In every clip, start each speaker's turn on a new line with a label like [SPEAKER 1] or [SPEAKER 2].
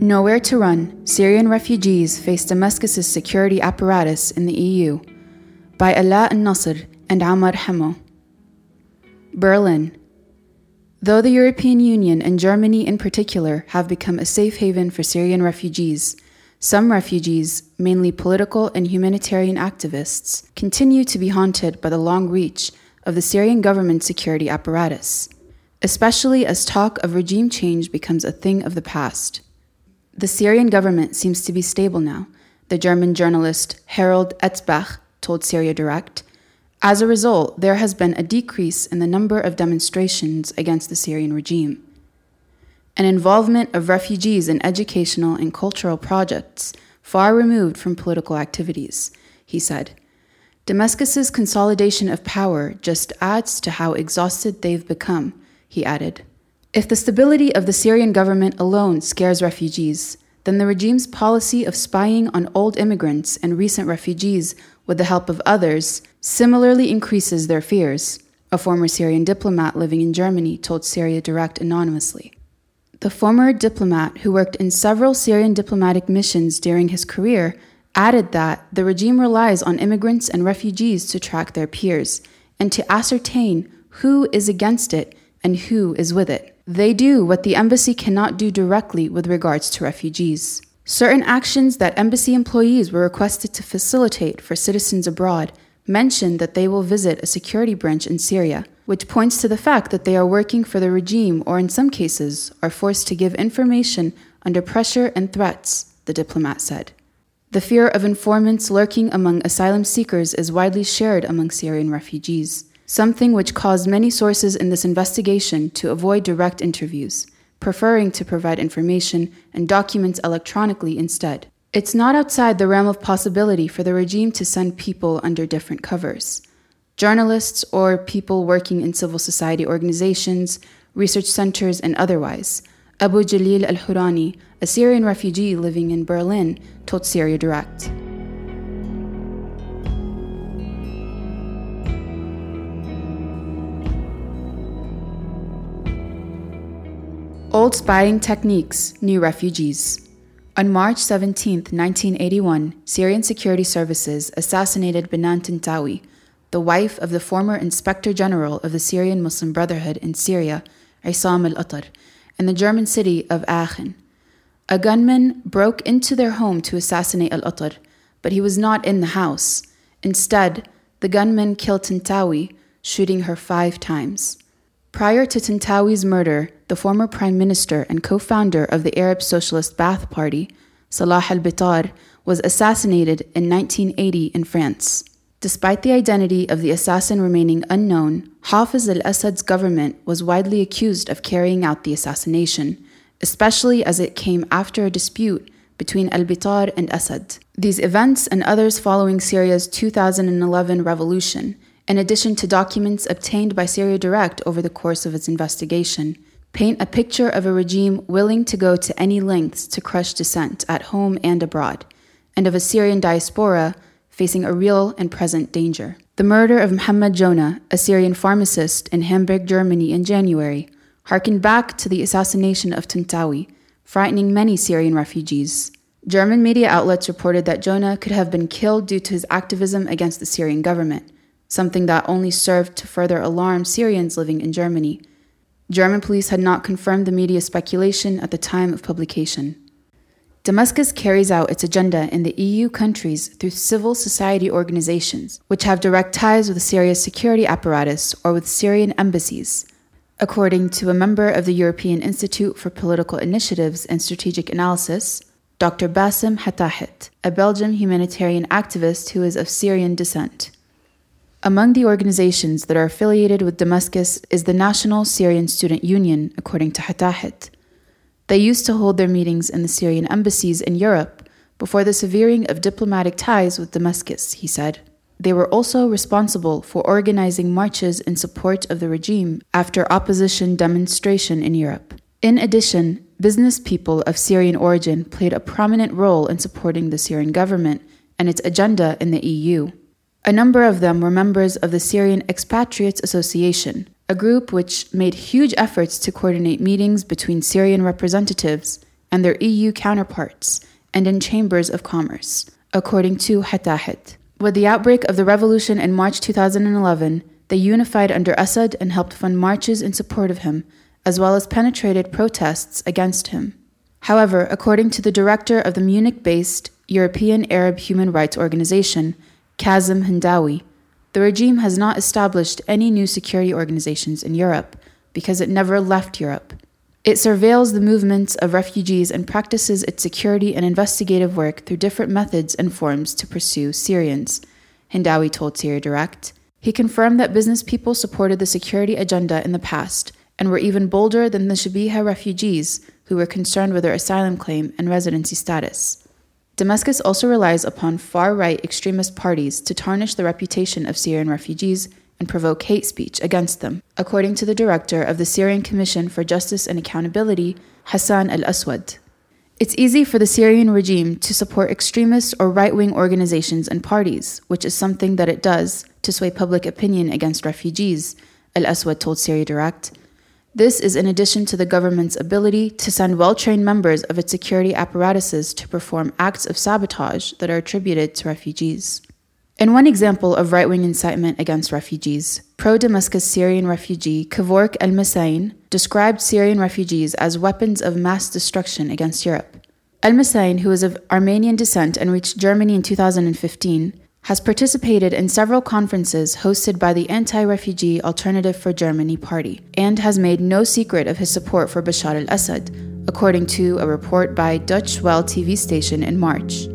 [SPEAKER 1] Nowhere to run, Syrian refugees face Damascus's security apparatus in the EU. By Ala al-Nasr and Amar Hamo. Berlin. Though the European Union and Germany in particular have become a safe haven for Syrian refugees, some refugees, mainly political and humanitarian activists, continue to be haunted by the long reach of the Syrian government security apparatus, especially as talk of regime change becomes a thing of the past. The Syrian government seems to be stable now, the German journalist Harald Etzbach told Syria Direct. As a result, there has been a decrease in the number of demonstrations against the Syrian regime an involvement of refugees in educational and cultural projects far removed from political activities, he said. Damascus's consolidation of power just adds to how exhausted they've become, he added. If the stability of the Syrian government alone scares refugees, then the regime's policy of spying on old immigrants and recent refugees with the help of others similarly increases their fears, a former Syrian diplomat living in Germany told Syria Direct anonymously. The former diplomat, who worked in several Syrian diplomatic missions during his career, added that the regime relies on immigrants and refugees to track their peers and to ascertain who is against it and who is with it. They do what the embassy cannot do directly with regards to refugees. Certain actions that embassy employees were requested to facilitate for citizens abroad mentioned that they will visit a security branch in Syria, which points to the fact that they are working for the regime or, in some cases, are forced to give information under pressure and threats, the diplomat said. The fear of informants lurking among asylum seekers is widely shared among Syrian refugees, something which caused many sources in this investigation to avoid direct interviews, preferring to provide information and documents electronically instead. It's not outside the realm of possibility for the regime to send people under different covers. Journalists or people working in civil society organizations, research centers, and otherwise. Abu Jalil al Hurani, a Syrian refugee living in Berlin, told Syria Direct. Old spying techniques, new refugees. On March 17, 1981, Syrian security services assassinated Benan Tantawi, the wife of the former Inspector General of the Syrian Muslim Brotherhood in Syria, Isam al Atar, in the German city of Aachen. A gunman broke into their home to assassinate al Atar, but he was not in the house. Instead, the gunman killed Tantawi, shooting her five times. Prior to Tantawi's murder, the former prime minister and co founder of the Arab Socialist Ba'ath Party, Salah al Bitar, was assassinated in 1980 in France. Despite the identity of the assassin remaining unknown, Hafiz al Assad's government was widely accused of carrying out the assassination, especially as it came after a dispute between al Bitar and Assad. These events and others following Syria's 2011 revolution in addition to documents obtained by Syria Direct over the course of its investigation, paint a picture of a regime willing to go to any lengths to crush dissent at home and abroad, and of a Syrian diaspora facing a real and present danger. The murder of Muhammad Jonah, a Syrian pharmacist in Hamburg, Germany in January, harkened back to the assassination of Tantawi, frightening many Syrian refugees. German media outlets reported that Jonah could have been killed due to his activism against the Syrian government something that only served to further alarm Syrians living in Germany. German police had not confirmed the media speculation at the time of publication. Damascus carries out its agenda in the EU countries through civil society organizations, which have direct ties with Syria's security apparatus or with Syrian embassies. According to a member of the European Institute for Political Initiatives and Strategic Analysis, Dr. Bassem Hatahet, a Belgian humanitarian activist who is of Syrian descent. Among the organizations that are affiliated with Damascus is the National Syrian Student Union, according to Hatahet. They used to hold their meetings in the Syrian embassies in Europe before the severing of diplomatic ties with Damascus, he said. They were also responsible for organizing marches in support of the regime after opposition demonstration in Europe. In addition, business people of Syrian origin played a prominent role in supporting the Syrian government and its agenda in the EU. A number of them were members of the Syrian Expatriates Association, a group which made huge efforts to coordinate meetings between Syrian representatives and their EU counterparts, and in chambers of commerce, according to Hatahet. With the outbreak of the revolution in March 2011, they unified under Assad and helped fund marches in support of him, as well as penetrated protests against him. However, according to the director of the Munich based European Arab Human Rights Organization, Kazim Hindawi, the regime has not established any new security organizations in Europe because it never left Europe. It surveils the movements of refugees and practices its security and investigative work through different methods and forms to pursue Syrians, Hindawi told Syria Direct. He confirmed that business people supported the security agenda in the past and were even bolder than the Shabiha refugees who were concerned with their asylum claim and residency status. Damascus also relies upon far right extremist parties to tarnish the reputation of Syrian refugees and provoke hate speech against them, according to the director of the Syrian Commission for Justice and Accountability, Hassan al Aswad. It's easy for the Syrian regime to support extremist or right wing organizations and parties, which is something that it does to sway public opinion against refugees, Al Aswad told Syria Direct. This is in addition to the government's ability to send well trained members of its security apparatuses to perform acts of sabotage that are attributed to refugees. In one example of right wing incitement against refugees, pro Damascus Syrian refugee Kevork Almassian described Syrian refugees as weapons of mass destruction against Europe. Almassian, who is of Armenian descent and reached Germany in 2015, has participated in several conferences hosted by the anti refugee Alternative for Germany party and has made no secret of his support for Bashar al Assad, according to a report by Deutsche Welle TV station in March.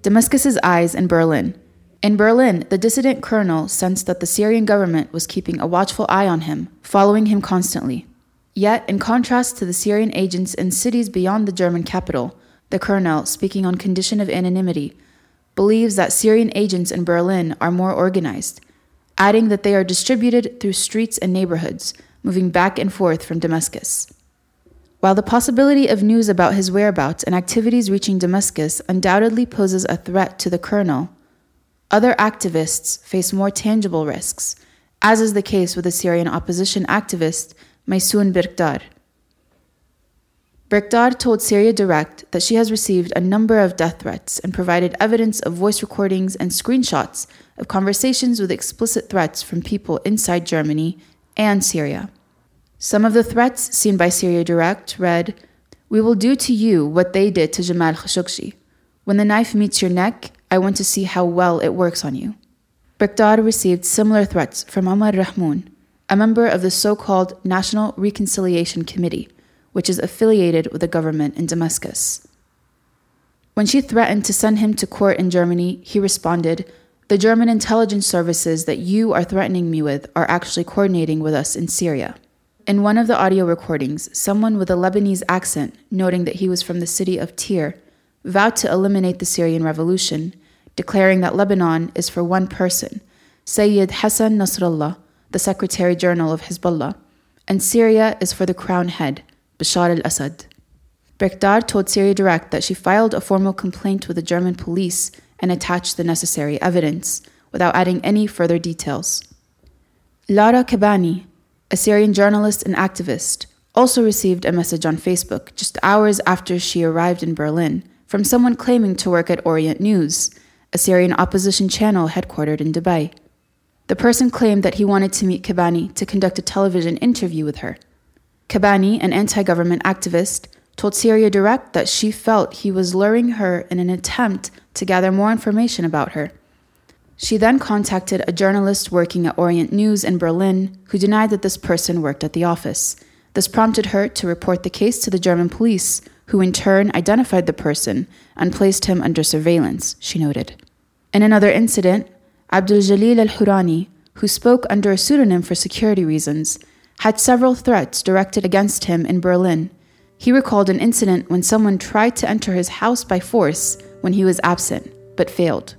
[SPEAKER 1] Damascus's eyes in Berlin in Berlin, the dissident colonel sensed that the Syrian government was keeping a watchful eye on him, following him constantly. Yet, in contrast to the Syrian agents in cities beyond the German capital, the colonel, speaking on condition of anonymity, believes that Syrian agents in Berlin are more organized, adding that they are distributed through streets and neighborhoods, moving back and forth from Damascus. While the possibility of news about his whereabouts and activities reaching Damascus undoubtedly poses a threat to the colonel, other activists face more tangible risks, as is the case with the Syrian opposition activist Maysoon Birkdar. Birkdar told Syria Direct that she has received a number of death threats and provided evidence of voice recordings and screenshots of conversations with explicit threats from people inside Germany and Syria. Some of the threats seen by Syria Direct read, We will do to you what they did to Jamal Khashoggi. When the knife meets your neck, I want to see how well it works on you. Birkdar received similar threats from Omar Rahmoun, a member of the so called National Reconciliation Committee, which is affiliated with the government in Damascus. When she threatened to send him to court in Germany, he responded, The German intelligence services that you are threatening me with are actually coordinating with us in Syria. In one of the audio recordings, someone with a Lebanese accent, noting that he was from the city of Tyre, vowed to eliminate the Syrian revolution declaring that Lebanon is for one person, Sayyid Hassan Nasrallah, the Secretary General of Hezbollah, and Syria is for the crown head, Bashar al Assad. Birkdar told Syria Direct that she filed a formal complaint with the German police and attached the necessary evidence, without adding any further details. Lara Kabani, a Syrian journalist and activist, also received a message on Facebook just hours after she arrived in Berlin from someone claiming to work at Orient News a Syrian opposition channel headquartered in Dubai. The person claimed that he wanted to meet Kabani to conduct a television interview with her. Kabani, an anti government activist, told Syria Direct that she felt he was luring her in an attempt to gather more information about her. She then contacted a journalist working at Orient News in Berlin who denied that this person worked at the office. This prompted her to report the case to the German police, who in turn identified the person and placed him under surveillance, she noted. In another incident, Abdul Jalil al Hurani, who spoke under a pseudonym for security reasons, had several threats directed against him in Berlin. He recalled an incident when someone tried to enter his house by force when he was absent, but failed.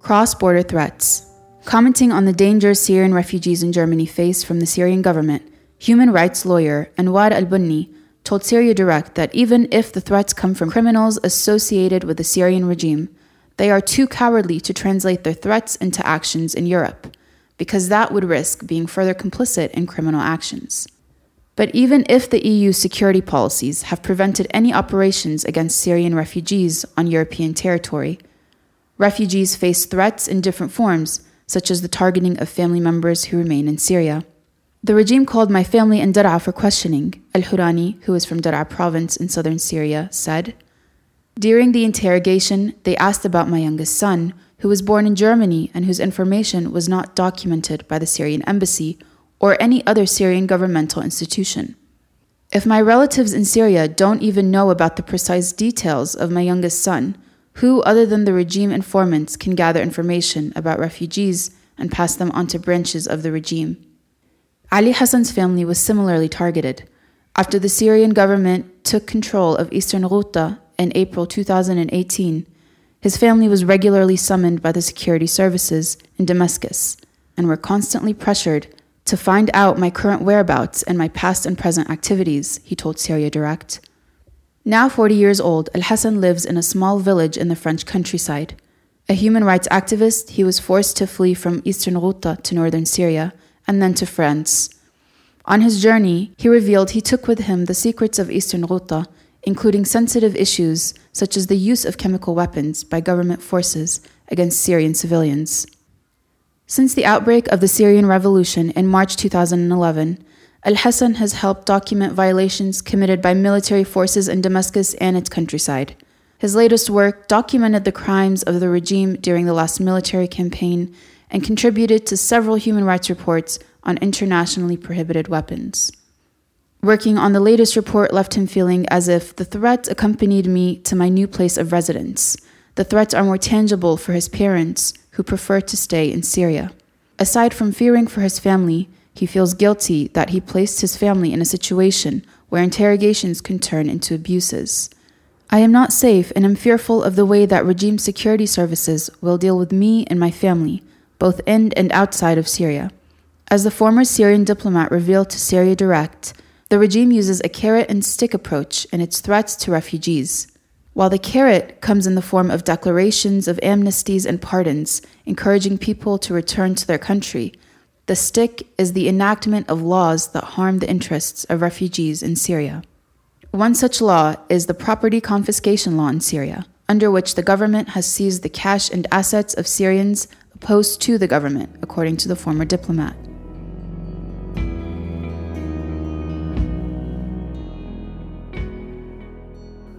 [SPEAKER 1] Cross border threats. Commenting on the dangers Syrian refugees in Germany face from the Syrian government, human rights lawyer Anwar al Bunni told Syria Direct that even if the threats come from criminals associated with the Syrian regime, they are too cowardly to translate their threats into actions in Europe, because that would risk being further complicit in criminal actions. But even if the EU's security policies have prevented any operations against Syrian refugees on European territory, refugees face threats in different forms such as the targeting of family members who remain in Syria. The regime called my family in Dar'a for questioning. Al Hurani, who is from Dar'a province in southern Syria, said, During the interrogation, they asked about my youngest son, who was born in Germany and whose information was not documented by the Syrian embassy or any other Syrian governmental institution. If my relatives in Syria don't even know about the precise details of my youngest son, who, other than the regime informants, can gather information about refugees and pass them on to branches of the regime? Ali Hassan's family was similarly targeted. After the Syrian government took control of eastern Ghouta in April 2018, his family was regularly summoned by the security services in Damascus and were constantly pressured to find out my current whereabouts and my past and present activities, he told Syria Direct. Now 40 years old, Al Hassan lives in a small village in the French countryside. A human rights activist, he was forced to flee from eastern Ghouta to northern Syria and then to France. On his journey, he revealed he took with him the secrets of eastern Ghouta, including sensitive issues such as the use of chemical weapons by government forces against Syrian civilians. Since the outbreak of the Syrian revolution in March 2011, Al Hassan has helped document violations committed by military forces in Damascus and its countryside. His latest work documented the crimes of the regime during the last military campaign and contributed to several human rights reports on internationally prohibited weapons. Working on the latest report left him feeling as if the threat accompanied me to my new place of residence. The threats are more tangible for his parents, who prefer to stay in Syria. Aside from fearing for his family, he feels guilty that he placed his family in a situation where interrogations can turn into abuses. I am not safe and am fearful of the way that regime security services will deal with me and my family, both in and outside of Syria. As the former Syrian diplomat revealed to Syria Direct, the regime uses a carrot and stick approach in its threats to refugees. While the carrot comes in the form of declarations of amnesties and pardons, encouraging people to return to their country, the stick is the enactment of laws that harm the interests of refugees in Syria. One such law is the property confiscation law in Syria, under which the government has seized the cash and assets of Syrians opposed to the government, according to the former diplomat.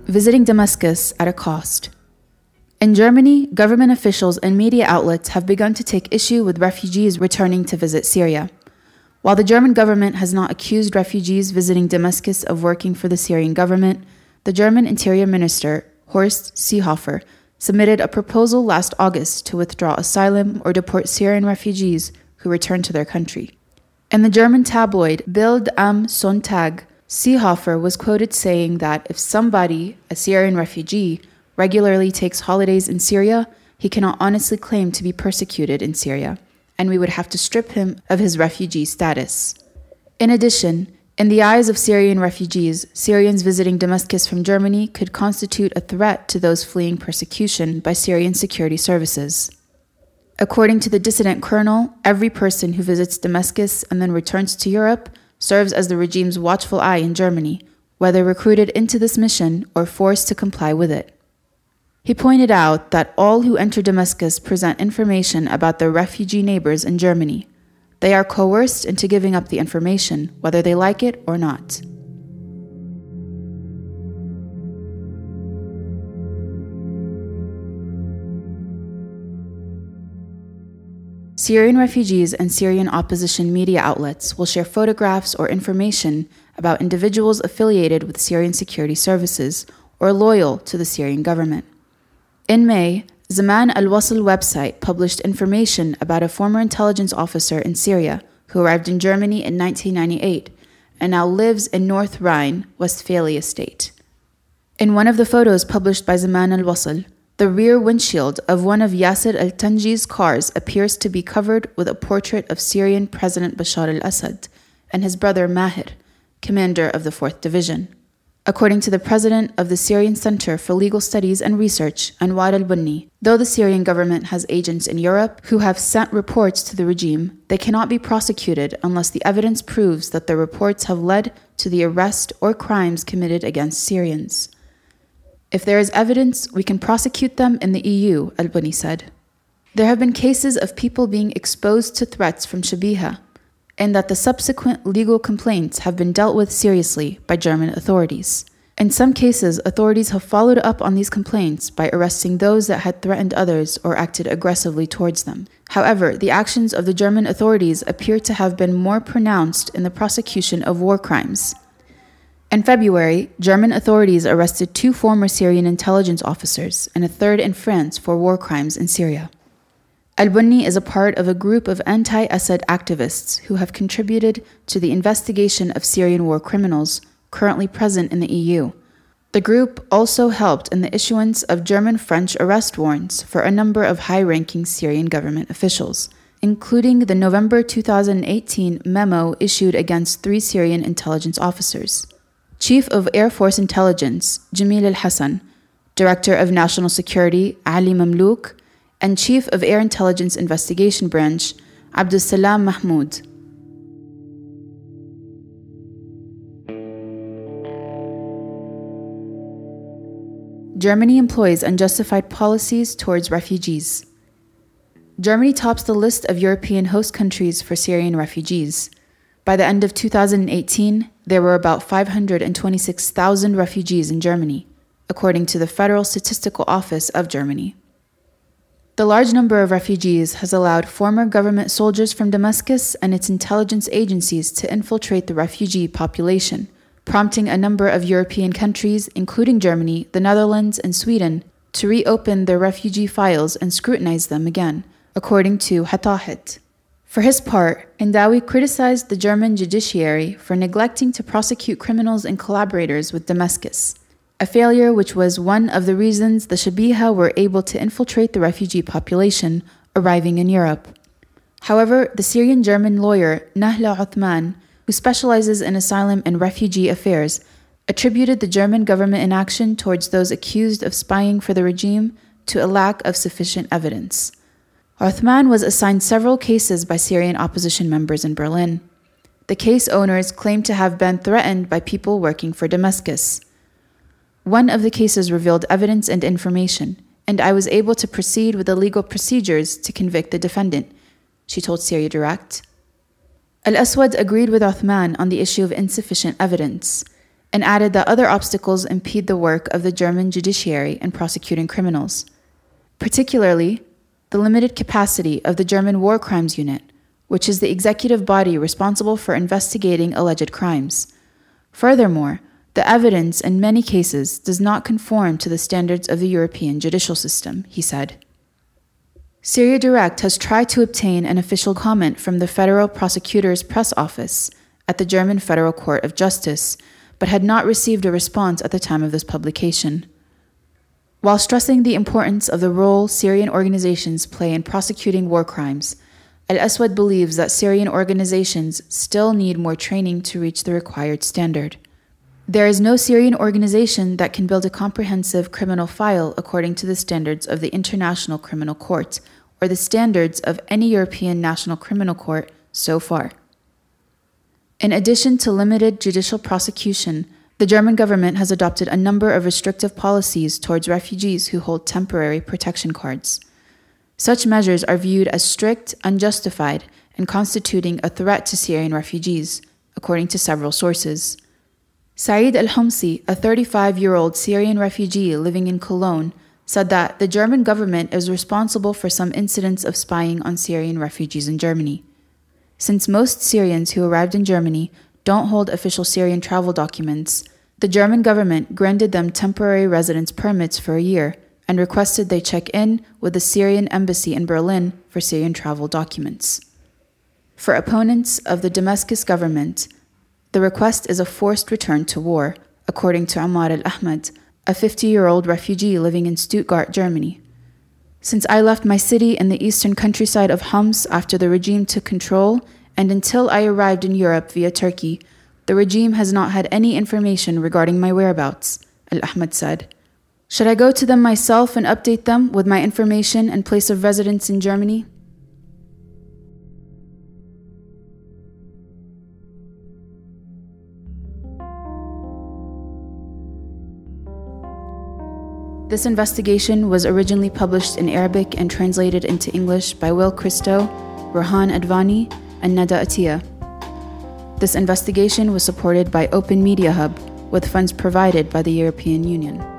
[SPEAKER 1] Visiting Damascus at a cost. In Germany, government officials and media outlets have begun to take issue with refugees returning to visit Syria. While the German government has not accused refugees visiting Damascus of working for the Syrian government, the German Interior Minister, Horst Seehofer, submitted a proposal last August to withdraw asylum or deport Syrian refugees who return to their country. In the German tabloid Bild am Sonntag, Seehofer was quoted saying that if somebody, a Syrian refugee, regularly takes holidays in Syria, he cannot honestly claim to be persecuted in Syria, and we would have to strip him of his refugee status. In addition, in the eyes of Syrian refugees, Syrians visiting Damascus from Germany could constitute a threat to those fleeing persecution by Syrian security services. According to the dissident colonel, every person who visits Damascus and then returns to Europe serves as the regime's watchful eye in Germany, whether recruited into this mission or forced to comply with it. He pointed out that all who enter Damascus present information about their refugee neighbors in Germany. They are coerced into giving up the information, whether they like it or not. Syrian refugees and Syrian opposition media outlets will share photographs or information about individuals affiliated with Syrian security services or loyal to the Syrian government. In May, Zaman al Wasl website published information about a former intelligence officer in Syria who arrived in Germany in 1998 and now lives in North Rhine Westphalia state. In one of the photos published by Zaman al Wasl, The rear windshield of one of Yasser al Tanji's cars appears to be covered with a portrait of Syrian President Bashar al Assad and his brother Mahir, commander of the 4th Division. According to the president of the Syrian Center for Legal Studies and Research, Anwar al Bunni, though the Syrian government has agents in Europe who have sent reports to the regime, they cannot be prosecuted unless the evidence proves that the reports have led to the arrest or crimes committed against Syrians. If there is evidence, we can prosecute them in the EU, al Bunni said. There have been cases of people being exposed to threats from Shabiha, and that the subsequent legal complaints have been dealt with seriously by German authorities. In some cases, authorities have followed up on these complaints by arresting those that had threatened others or acted aggressively towards them. However, the actions of the German authorities appear to have been more pronounced in the prosecution of war crimes. In February, German authorities arrested two former Syrian intelligence officers and a third in France for war crimes in Syria. Al Bunni is a part of a group of anti Assad activists who have contributed to the investigation of Syrian war criminals currently present in the EU. The group also helped in the issuance of German French arrest warrants for a number of high ranking Syrian government officials, including the November 2018 memo issued against three Syrian intelligence officers. Chief of Air Force Intelligence, Jamil al Hassan, Director of National Security, Ali Mamlouk, and Chief of Air Intelligence Investigation Branch, Abdulsalam Mahmoud. Germany employs unjustified policies towards refugees. Germany tops the list of European host countries for Syrian refugees. By the end of 2018, there were about 526,000 refugees in Germany, according to the Federal Statistical Office of Germany. The large number of refugees has allowed former government soldiers from Damascus and its intelligence agencies to infiltrate the refugee population, prompting a number of European countries, including Germany, the Netherlands, and Sweden, to reopen their refugee files and scrutinize them again, according to Hatahet. For his part, Hindawi criticized the German judiciary for neglecting to prosecute criminals and collaborators with Damascus a failure which was one of the reasons the Shabiha were able to infiltrate the refugee population arriving in Europe. However, the Syrian German lawyer Nahla Uthman, who specializes in asylum and refugee affairs, attributed the German government inaction towards those accused of spying for the regime to a lack of sufficient evidence. Uthman was assigned several cases by Syrian opposition members in Berlin. The case owners claimed to have been threatened by people working for Damascus. One of the cases revealed evidence and information, and I was able to proceed with the legal procedures to convict the defendant, she told Syria Direct. Al Aswad agreed with Uthman on the issue of insufficient evidence and added that other obstacles impede the work of the German judiciary in prosecuting criminals, particularly the limited capacity of the German War Crimes Unit, which is the executive body responsible for investigating alleged crimes. Furthermore, the evidence in many cases does not conform to the standards of the European judicial system, he said. Syria Direct has tried to obtain an official comment from the Federal Prosecutor's Press Office at the German Federal Court of Justice, but had not received a response at the time of this publication. While stressing the importance of the role Syrian organizations play in prosecuting war crimes, Al Aswad believes that Syrian organizations still need more training to reach the required standard. There is no Syrian organization that can build a comprehensive criminal file according to the standards of the International Criminal Court or the standards of any European National Criminal Court so far. In addition to limited judicial prosecution, the German government has adopted a number of restrictive policies towards refugees who hold temporary protection cards. Such measures are viewed as strict, unjustified, and constituting a threat to Syrian refugees, according to several sources. Saeed al-Homsi, a 35 year old Syrian refugee living in Cologne, said that the German government is responsible for some incidents of spying on Syrian refugees in Germany. Since most Syrians who arrived in Germany don't hold official Syrian travel documents, the German government granted them temporary residence permits for a year and requested they check in with the Syrian embassy in Berlin for Syrian travel documents. For opponents of the Damascus government, the request is a forced return to war, according to Ahmad, a 50 year old refugee living in Stuttgart, Germany. Since I left my city in the eastern countryside of Homs after the regime took control, and until I arrived in Europe via Turkey, the regime has not had any information regarding my whereabouts, Al Ahmad said. Should I go to them myself and update them with my information and place of residence in Germany? This investigation was originally published in Arabic and translated into English by Will Christou, Rohan Advani, and Nada Attia. This investigation was supported by Open Media Hub with funds provided by the European Union.